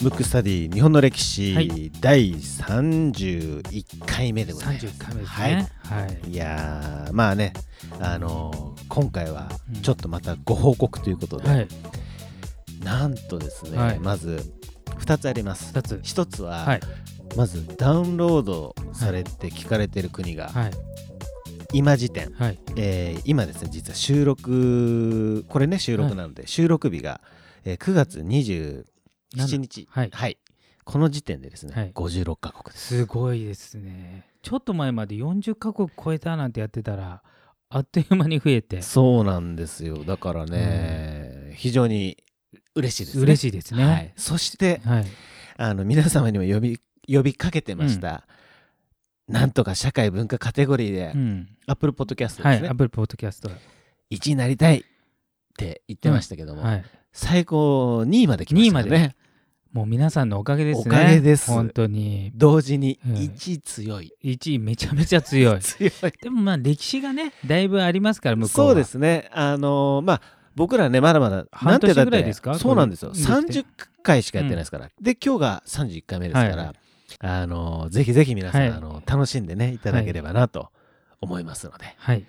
ムックスタディ日本の歴史、はい第31回目でございます。31回目ですね。はい。いやーまあね、あのー今回はうんちょっとまたご報告ということで、はい。なんとですね、はいまず2つあります。二つ。1つは、はい。まずダウンロードされて聞かれてる国が、はい。今時点、はい。えー今ですね実は収録これね収録なので、収録日が、えー9月27日。はい。この時点でですね、はい。56カ国です。すごいですね。ちょっと前まで40カ国超えたなんてやってたら、あっという間に増えて、そうなんですよ。だからね、非常に嬉しいですね。嬉しいですね。はい、そしてはい。あの皆様にも呼び呼びかけてました、なんとか社会文化カテゴリーで、うん。Apple Podcast はい。ですね、Apple Podcast。1位になりたいって言ってましたけども、はい。最高2位まで来ましたから2位ねもう皆さんのおかげですね。おかげです本当に。同時にうん1位強い、1位めちゃめちゃ強い。強いでもまあ歴史がね、だいぶありますから、向こうは。そうですねあのーまあ僕らねまだまだ半年ぐらいですか？そうなんですよこれできて30回しかやってないですから、で今日が31回目ですから、はいあのーぜひぜひ皆さん、はいあの楽しんでねいただければなと思いますので、はい。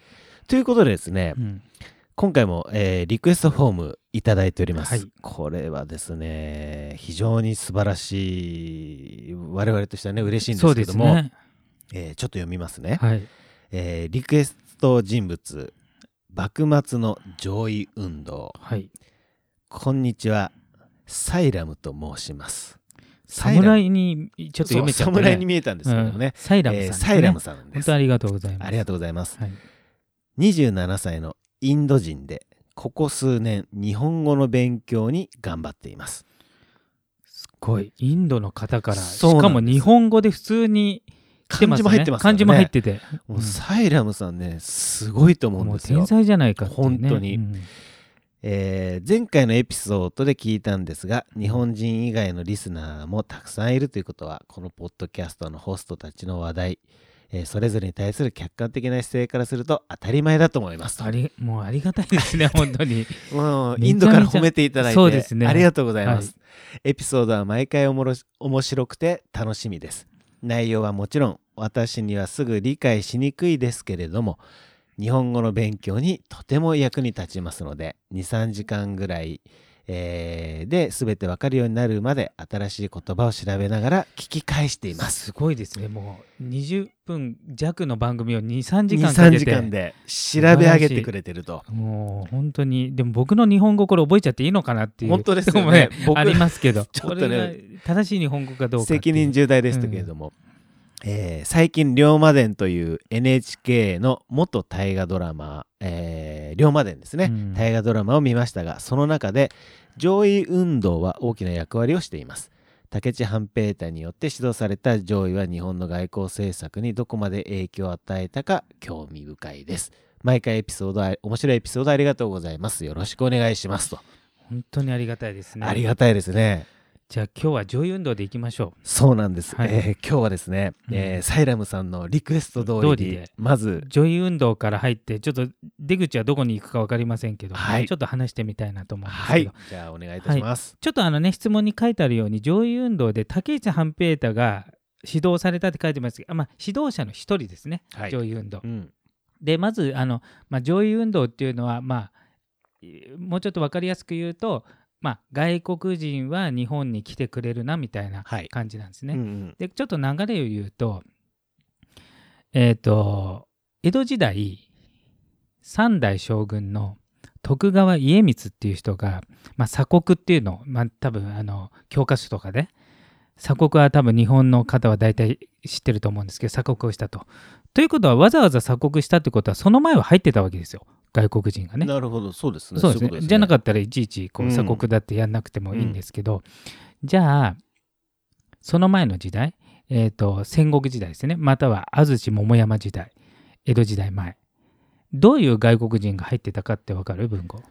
ということでですね、うん今回も、えーリクエストフォームいただいております、はいこれはですね非常に素晴らしい我々としてはね嬉しいんですけども、すね。えーちょっと読みますね、はい。えーリクエスト人物幕末の上位運動はい。こんにちはサイラムと申します侍にちょっと読めちゃった、ね。侍に見えたんですけどうん。ね、サイラムさんですね、えーサイラムさんです。本当ありがとうございます。ありがとうございます。はい。27歳のインド人でここ数年日本語の勉強に頑張っています。すごい。インドの方から、しかも日本語で普通に来てます、ね、漢字も入ってますね。漢字も入ってて。もうサイラムさんねすごいと思うんですよ。天才じゃないかね。本当に。うんえー前回のエピソードで聞いたんですが日本人以外のリスナーもたくさんいるということはこのポッドキャストのホストたちの話題、えーそれぞれに対する客観的な姿勢からすると当たり前だと思います。とありもうありがたいですね、本当に。もうインドから褒めていただいてそうですね。ありがとうございます、はエピソードは毎回おもろし面白くて楽しみです。内容はもちろん私にはすぐ理解しにくいですけれども日本語の勉強にとても役に立ちますので23時間ぐらい、えーで全てわかるようになるまで新しい言葉を調べながら聞き返していますすごいですね、もう20分弱の番組を2、3時間か23けて。時間で調べ上げてくれてるともう本当に、でも僕の日本語これ覚えちゃっていいのかなっていう。本当ですよねね僕ありますけど、ちょっとね正しい日本語かどうか。責任重大ですけれども、えー最近「龍馬伝」という NHK の元大河ドラマ「えー龍馬伝」ですね、うん。大河ドラマを見ましたがその中で上位運動は大きな役割をしています。武智半平太によって指導された上位は日本の外交政策にどこまで影響を与えたか興味深いです。毎回エピソードあ面白いエピソードありがとうございます。よろしくお願いしますと、本当にありがたいですね。ありがたいですねじゃあ今日は上位運動でいきましょそうなんです、はい。えー今日はですね、うん。えーサイラムさんのリクエスト通りで。まずう。上位運動から入って、ちょっと出口はどこに行くか分かりませんけど、はい。ちょっと話してみたいなと思うんですはい。けど、じゃあお願いいたします、ちょっとあのね、質問に書いてあるように、上位運動で竹内半平太が指導されたって書いてますけど、あまあ、指導者の一人ですね、はい。上位運動。う。ん。で、まず、あのまあ、上位運動っていうのは、まあ、もうちょっと分かりやすく言うと、まあ、外国人は日本に来てくれるなみたいなはい感じなんですね。うんうんでちょっと流れを言うとえっ、と江戸時代三代将軍の徳川家光っていう人が、まあ、鎖国っていうのを、まあ、多分あの教科書とかで鎖国は多分日本の方は大体知ってると思うんですけど鎖国をしたと。ということはわざわざ鎖国したってことはその前は入ってたわけですよ外国人がね。なるほど。そうですね。そうですいことね。じゃなかったらいちいちこううん。鎖国だってやんなくてもいいんですけど、じゃあその前の時代、えー、と戦国時代ですね。または安土桃山時代江戸時代前。どういう外国人が入ってたかってわかる？文豪。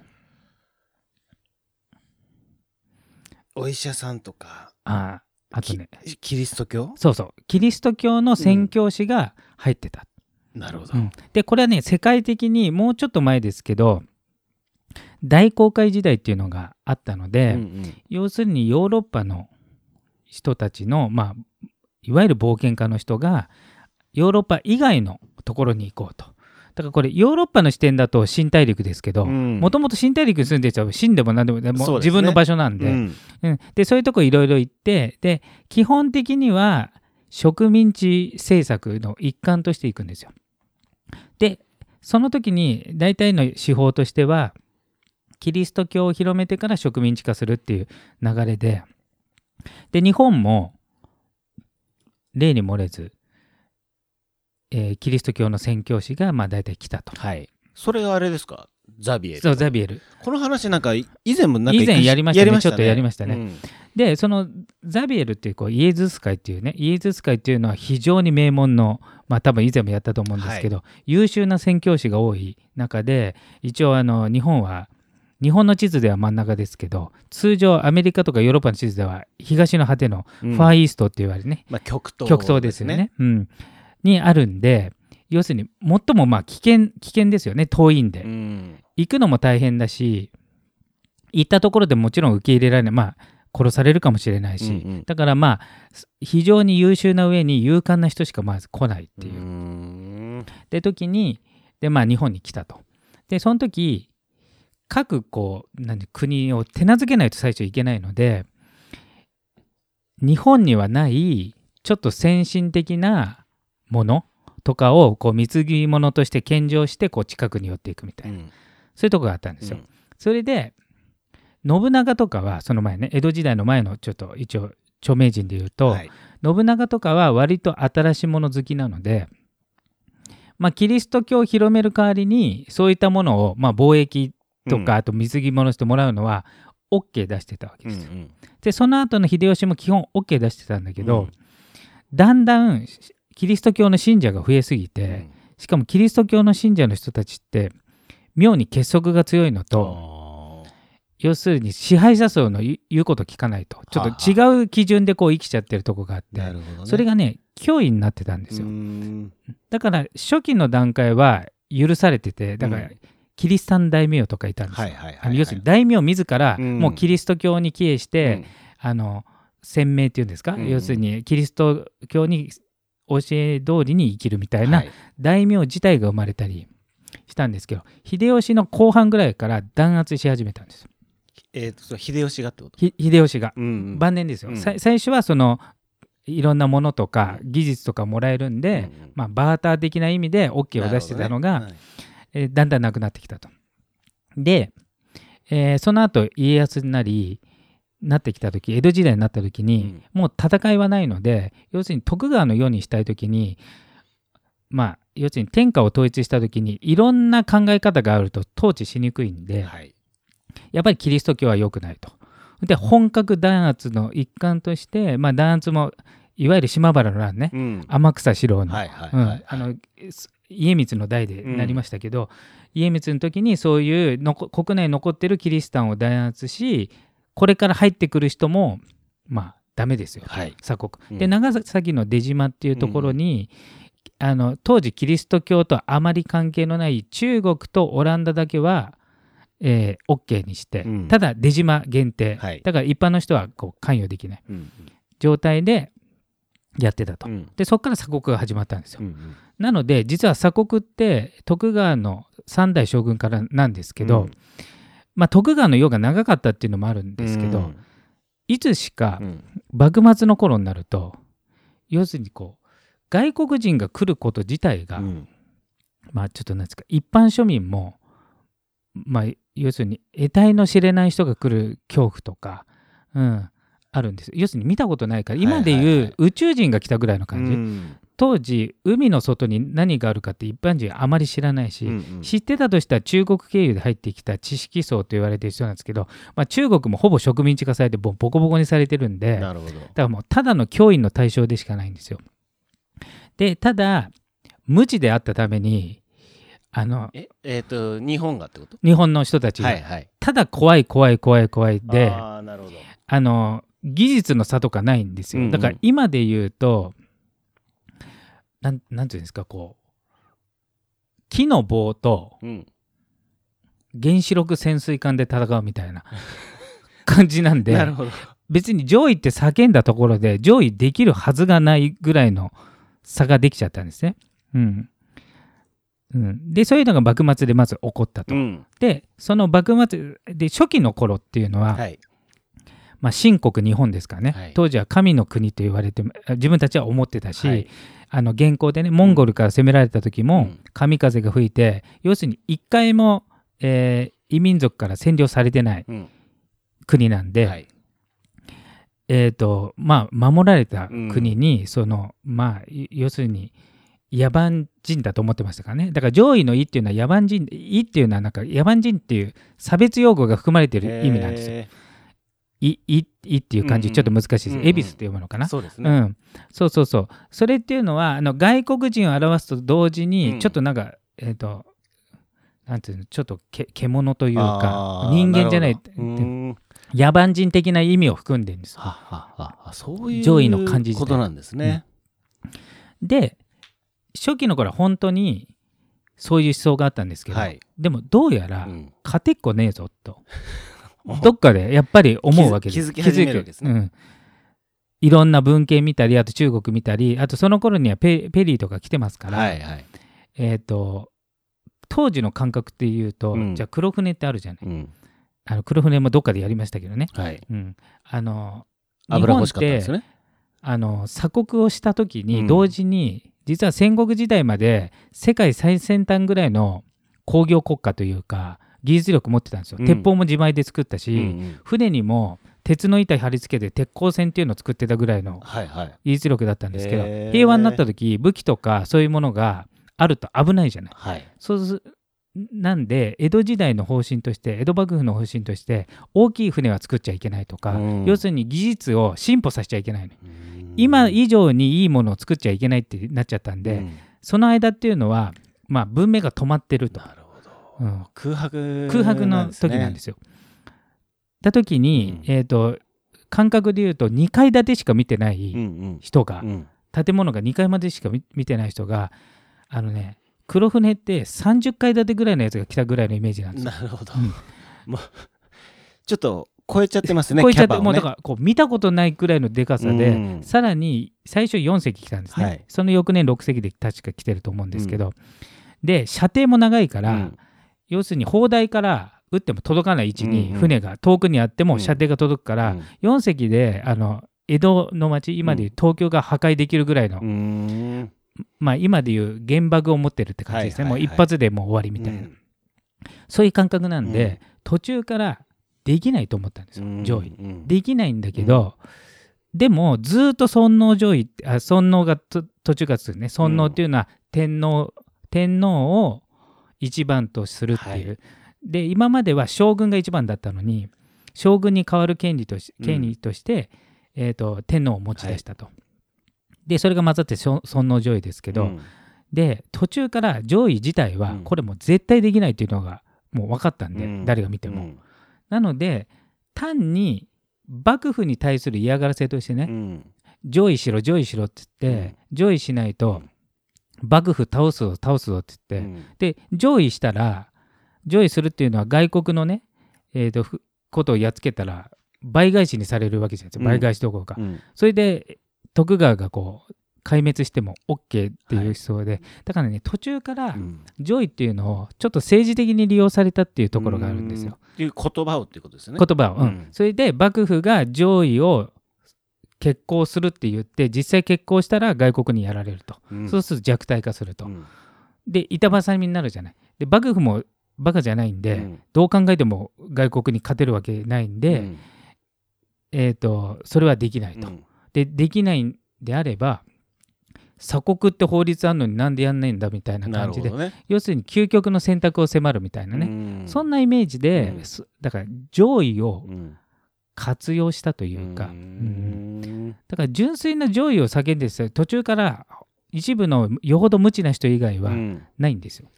お医者さんとか。ああとね。キキリスト教？そうそう。キリスト教の宣教師が入ってた、なるほど、うん。でこれはね世界的にもうちょっと前ですけど大航海時代っていうのがあったので、うんうん。要するにヨーロッパの人たちの、まあ、いわゆる冒険家の人がヨーロッパ以外のところに行こうと。だからこれヨーロッパの視点だと新大陸ですけどうん。もともと新大陸に住んでちゃう死んでも何でもですね。自分の場所なんで,、うん。うん、でそういうとこいろいろ行ってで基本的には植民地政策の一環としていくんですよ。でその時に大体の手法としてはキリスト教を広めてから植民地化するっていう流れでで日本も例に漏れず、えーキリスト教の宣教師がまあ大体来たと。はい。それがあれですか？ザビエル。そうザビエル。この話なんか以前もなんか以前やりましたね。やちょっとやりましたね。うんでそのザビエルっていうこうイエズス会っていうねイエズス会っていうのは非常に名門のまあ多分以前もやったと思うんですけど、優秀な宣教師が多い中で一応あの日本は日本の地図では真ん中ですけど通常アメリカとかヨーロッパの地図では東の果てのうん。ファーイーストって言われるね、まあ極東極東ですよね、うん、にあるんで要するに最もまあ危険危険ですよね遠いんで、うん。行くのも大変だし行ったところでもちろん受け入れられない。まあ殺されるかもしれないし、うんうんだからまあ非常に優秀な上に勇敢な人しかまず来ないっていう。うで時にでまあ日本に来たと。でその時各こう何国を手なずけないと最初いけないので日本にはないちょっと先進的なものとかをこう貢ぎ物として献上してこう近くに寄っていくみたいな、うんそういうとこがあったんですよ。それで信長とかはその前ね江戸時代の前のちょっと一応著名人で言うと、はい。信長とかは割と新しいもの好きなので、まあ、キリスト教を広める代わりにそういったものを、まあ、貿易とか、あと貢ぎ物してもらうのは OK 出してたわけですよ。うんうんでその後の秀吉も基本 OK 出してたんだけど、うん。だんだんキリスト教の信者が増えすぎて、しかもキリスト教の信者の人たちって妙に結束が強いのと、あ要するに支配者層の言言うこと聞かないと。ちょっと違う基準でこう生きちゃってるとこがあって、それがね脅威になってたんですよ、だから初期の段階は許されててだから、うんキリシタン大名とかいたんですよ、要するに大名自らうん。もうキリスト教に帰依して、うん。あの鮮明っていうんですか、うん。要するにキリスト教に教え通りに生きるみたいなはい。大名自体が生まれたりしたんですけど秀吉の後半ぐらいから弾圧し始めたんですえーとそう秀吉がってこと？ひ秀吉が。うんうん。晩年ですよ、うん。さ最初はそのいろんなものとか技術とかもらえるんで、うんうん。まあ、バーター的な意味で OK を出してたのが、なるほどね。えーだんだんなくなってきたと。で、えーその後家康になりなってきた時江戸時代になった時に、もう戦いはないので要するに徳川の世にしたい時にまあ要するに天下を統一した時にいろんな考え方があると統治しにくいんで、はいやっぱりキリスト教は良くないと。で本格弾圧の一環として、まあ、弾圧もいわゆる島原の乱ね、うん。天草四郎の,、家光の代でなりましたけど、家光の時にそういうのこ国内に残ってるキリシタンを弾圧しこれから入ってくる人もまあダメですよ、はい。鎖国。うん。で長崎の出島っていうところに、あの当時キリスト教とあまり関係のない中国とオランダだけは、えー OK にして、うん。ただ出島限定、はい。だから一般の人はこう関与できない。うん状態でやってたと。うん。でそこから鎖国が始まったんですよ。うんうん。なので実は鎖国って徳川の三代将軍からなんですけど、うん。まあ、徳川の世が長かったっていうのもあるんですけど、うん。いつしかうん。幕末の頃になると要するにこう外国人が来ること自体が、うん。まあちょっとなんですか一般庶民もまあ要するに得体の知れない人が来る恐怖とか、うん、あるんです。要するに見たことないから今ではいはい。はいいう宇宙人が来たぐらいの感じ、うん。当時海の外に何があるかって一般人あまり知らないし、うんうん。知ってたとしたら中国経由で入ってきた知識層と言われてる人なんですけど、まあ、中国もほぼ植民地化されてボボコボコにされてるんでだかなるほど。らもうただの脅威の対象でしかないんですよ。でただ無知であったためにあのええーと日本がってこと？日本の人たちが、はいはい。ただ怖い怖い怖い怖いであなるほど。の技術の差とかないんですよ。うんうん。だから今で言うとなんなんていうんですかこう木の棒とうん。原子力潜水艦で戦うみたいな 感じなんでなるほど。別に上位って叫んだところで上位できるはずがないぐらいの差ができちゃったんですね。うんうん、でそういうのが幕末でまず起こったと。うん。でその幕末で初期の頃っていうのは、はい。まあ、秦国日本ですからね、はい。当時は神の国と言われて自分たちは思ってたし、はい。あの現行でねモンゴルから攻められた時も、うん。神風が吹いて要するに一回も、えー異民族から占領されてないうん。国なんで、はい。えーとまあ、守られた国に、そのまあい要するに野蛮人だと思ってましたからね。だから上位の「位っていうのは野蛮人「位っていうのはなんか野蛮人っていう差別用語が含まれている意味なんですよ。へいいいっていう漢字うんうん。ちょっと難しいです。うんうん。恵比寿って読むのかな？ーそうですね。うん、そうそうそう。それっていうのはあの外国人を表すと同時うん。にちょっとなんか、えっ、となんていうの？ちょっとけ獣というか人間じゃない野蛮人的な意味を含んでるんですよ。はははは。そういう上位の漢字自体。ことなんですね。で初期の頃は本当にそういう思想があったんですけど、はい。でもどうやらうん勝てっこねえぞと、どっかでやっぱり思うわけです。気づ気づき始めるわけですねうんいろんな文献見たりあと中国見たりあとその頃にはペペリーとか来てますから、はいはい。えっ、と当時の感覚っていうと、うんじゃあ黒船ってあるじゃないうん。あの黒船もどっかでやりましたけどね、はい。うん、あの油欲しかったんですよね。あの鎖国をした時うんに同時に、実は戦国時代まで世界最先端ぐらいの工業国家というか技術力持ってたんですよ、うん鉄砲も自前で作ったし、うんうん船にも鉄の板貼り付けて鉄鋼船っていうのを作ってたぐらいのはいはい。技術力だったんですけどへー平和になった時武器とかそういうものがあると危ないじゃない。はい。そうすなんで江戸時代の方針として江戸幕府の方針として大きい船は作っちゃいけないとか、うん要するに技術を進歩させちゃいけないの。うん今以上にいいものを作っちゃいけないってなっちゃったんで、うんその間っていうのは、まあ、文明が止まってると、なるほど。うん空白空白の時なんですすよ。だ時に、うんえー、と感覚で言うと2階建てしか見てなね。いうん人が、うん。うん建物が2階までしか見見てない人があのね黒船って30階建てぐらいのやつが来たぐらいのイメージなんですよ。なるほどうん。ちょっと超えちゃってますね。こういっちゃって、ね。もうだからこう見たことないくらいのでかさで、うん。さらに最初4隻来たんですね、はい。その翌年6隻で確か来てると思うんですけど、で射程も長いから、うん。要要するに砲台から撃っても届かない位置にうんうん。船が遠くにあってうん。も射程が届くから、うん。4隻であの江戸の町今でいう東京が破壊できるぐらいの、まあ今でいう原爆を持ってるって感じですね、もう一発でもう終わりみたいな、うん。そういう感覚なんで、途中からできないと思ったんですよ、うん。上位。うん。できないんだけど、でもずっと尊皇上位あ尊皇がと途中からするね。尊皇っていうのは天皇、天皇を一番とするっていう、はい。で今までは将軍が一番だったのに将軍に代わる権利としうん。権利として、えー、と天皇を持ち出したと。でそれが混ざって尊尊皇上位ですけど、うん。で途中から上位自体はうん。これもう絶対できないっていうのがもう分かったんで、うん。誰が見ても。うんなので単に幕府に対する嫌がらせとしてね、うん。上位しろ上位しろって言って、上位しないと幕府倒すぞ倒すぞって言って、うん。で上位したら上位するっていうのは外国のね、えー、とふことをやっつけたら倍返しにされるわけじゃないですかうん。倍返しどころか、うん。それで徳川がこう壊滅しても OK っていう思想で、だからね途中からうん。上位っていうのをちょっと政治的に利用されたっていうところがあるんですよ。うん。っていう言葉をっていうことですよね。言葉を、うん。うん。それで幕府が上位を決行するって言って実際決行したら外国にやられると、うん。そうすると弱体化すると、うん。で板挟みになるじゃない。で幕府もバカじゃないんで、うん。どう考えても外国に勝てるわけないんで、うん。えー、とそれはできないと、うん。でできないんであれば鎖国って法律あるのになんでやんないんだみたいなな感じで、ね。要するに究極の選択を迫るみたいなね、ねそんなイメージで、だから上位をうん活用したというか、だから純粋な上位を叫んでですよ途中から一部のよほど無知な人以外はうん。ないんですよ。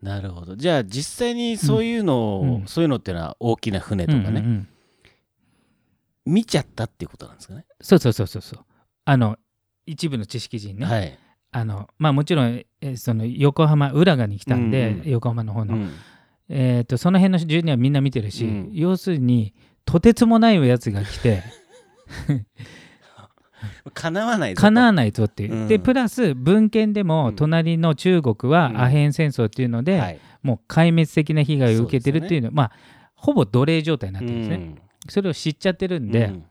なるほど。じゃあ実際にそういうのを、うん。そういうのっていうのは大きな船とかね、うんうんうん。見ちゃったっていうことなんですかね。そうそうそうそうそう。あの一部の知識人ね、はい。あのまあもちろんえその横浜浦賀に来たんで、うんうん。横浜の方の、うん。えー、とその辺の住人はみんな見てるし、うん。要するにとてつもないやつが来て。かなわないぞなわないぞっていう、うん。でプラス文献でもうん。隣の中国はうん。アヘン戦争っていうので、はい。もう壊滅的な被害を受けてるっていうの。まあほぼ奴隷状態になってるんですね、うん。それを知っちゃってるんで、うん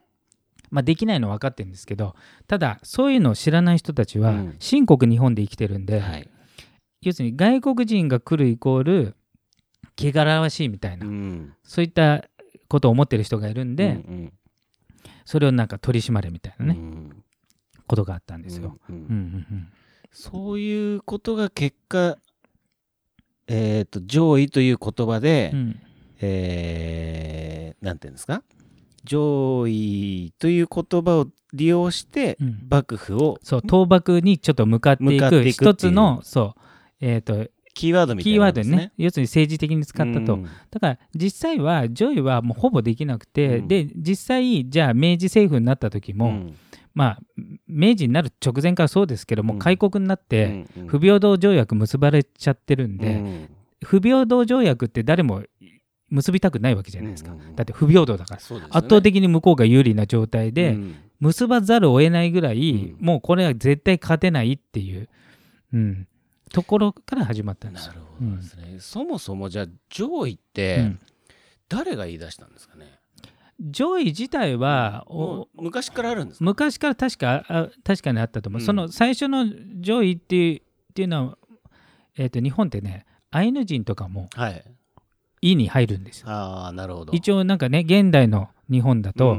まあ、できないのは分かってるんですけどただそういうのを知らない人たちはうん。新国日本で生きてるんで、はい。要するに外国人が来るイコール汚らわしいみたいな、うん。そういったことを思ってる人がいるんで、うんそれをなんか取り締まれみたいなうんね、うん。ことがあったんですよ。うんうん。うんうんうん。そういうことが結果えっと攘夷という言葉で、うん。えーなんていうんですか？攘夷という言葉を利用してうん。幕府をそう倒幕にちょっと向かっていく一つのそう、えー、とキーワードみたいキーワードにね。要するに政治的に使ったと、うん。だから実際は攘夷はもうほぼできなくて、うん。で実際じゃあ明治政府になった時も、うん。まあ明治になる直前からそうですけども、うん。開国になって、うん。不平等条約結ばれちゃってるんで、うん。不平等条約って誰も結びたくないわけじゃないですか、うんうんうん。だって不平等だから、ね。圧倒的に向こうが有利な状態で、うん。結ばざるを得ないぐらい、うん。もうこれは絶対勝てないっていう、うん、ところから始まったんです。よ。なるほどですね、そもそもじゃあ上位ってうん。誰が言い出したんですかね、上位自体は、昔からあるんですか？昔から確かあ確かにあったと思う、うん。その最初の上位っていうっていうのは、えー、と日本ってねアイヌ人とかもはい意に入るんですよ。ああなるほど。一応なんかね現代の日本だと、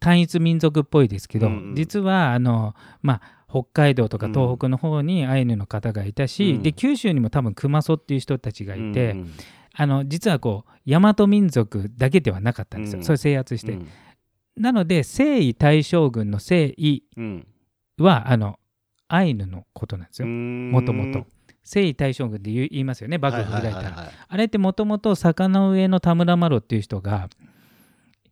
単一民族っぽいですけど、うんうん。実はあの、まあ、北海道とか東北の方にアイヌの方がいたし、うん。で九州にも多分熊曽っていう人たちがいて、うんうん。あの実はこう大和民族だけではなかったんですよ、うん。それ制圧して。うん。なので征夷大将軍の征夷うん。はあのアイヌのことなんですよ。ももともと。征夷大将軍って言いますよね幕府開いたら。はいはい。はいはいあれってもともと坂の上の田村麻呂っていう人が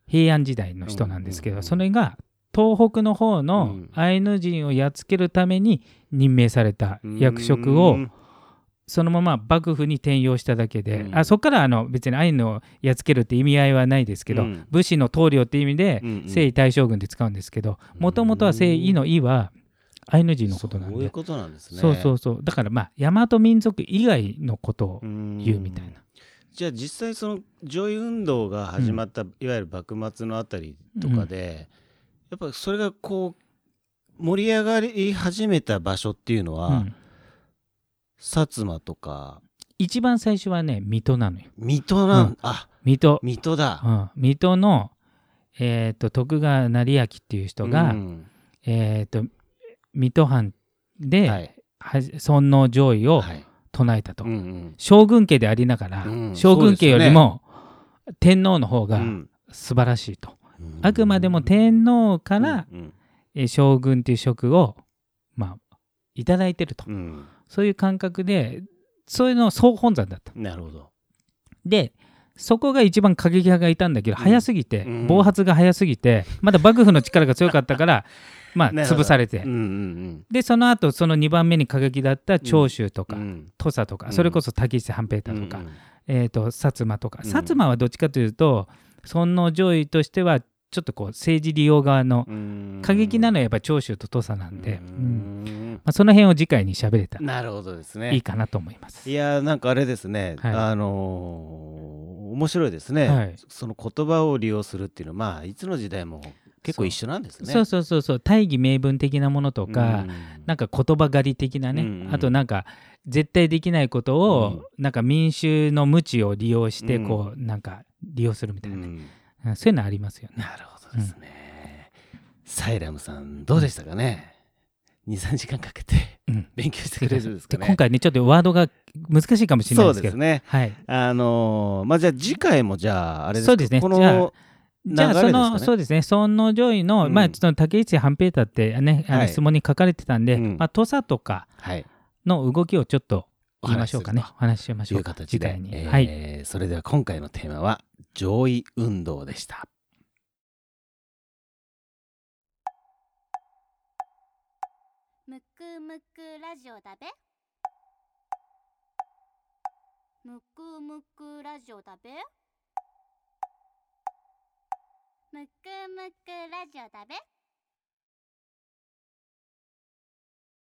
平安時代の人なんですけど、うんうんうんそれが東北の方うのん。アイヌ人をやっつけるために任命された役職をうん。そのまま幕府に転用しただけで、うん。あそこからあの別にアイヌをやっつけるって意味合いはないですけど、うん。武士の棟梁って意味で征夷大将軍で使うんですけどもともとは征夷の夷はアイヌ人のことなんで。そういうことなんですね。そうそうそう。だからまあ大和民族以外のことを言言うみたいな。じゃあ実際その上位運動が始まった、いわゆる幕末のあたりとかで、やっぱそれがこう盛り上がり始めた場所っていうのは、うん。薩摩とか。一番最初はね水戸なのよ。水戸なん、うん。あ水戸、水戸だ、うん、水戸の、えー、と徳川成明っていう人が、うん。えー、と水戸藩で、尊皇攘夷をはい。唱えたと、うんうん。将軍家でありながら、うん将軍家よりも天皇の方がうん。素晴らしいと、うん。あくまでも天皇から、うんえー将軍っていう職をまあいただいてると、うん。そういう感覚でそういうの総本山だった。なるほど。でそこが一番過激派がいたんだけど、うん。早すぎて、うん。暴発が早すぎてまだ幕府の力が強かったから まあ潰されて、うんうんでその後その2番目に過激だった長州とか、うん。うん土佐とか、うん。それこそ竹内半平太とか、うんうん。えー、と薩摩とか、うん。薩摩はどっちかというと尊皇攘夷としてはちょっとこう政治利用側のうん。過激なのはやっぱり長州と土佐なんで、ううん。んまあ、その辺を次回に喋れたらなるほどですね。いいかなと思います。いやーなんかあれですね、はい。あのー面白いですね、はい。その言葉を利用するっていうのはまあいつの時代も結構一緒なんですね。そうそうそうそう。大義名分的なものとか、うん。なんか言葉狩り的なね、うんうん。あとなんか絶対できないことを、なんか民衆の無知を利用してうん。こう、なんか利用するみたいなね、うん。うんそういうのありますよね。なるほどですね。サイラムさんどうでしたかね、23時間かけてうん。勉強してくれるんですかね？で今回ねちょっとワードが難しいかもしれないそうですけど。ですね。はい、あのーまあじゃあ次回もじゃああれですか？そうですね。こじゃあのじゃあそ流れですかね？のそうですね。尊皇攘夷の、うん。まあその竹内半平太ってねあのはい。質問に書かれてたんで、うん。まあ土佐とかはい。の動きをちょっと言いましょうかね。おお話ししましというょうか形で、次回に、えーはいそれでは今回のテーマは上位運動でした。むくむくラジオだべ。むくむくラジオだべむくむくラジオだべ。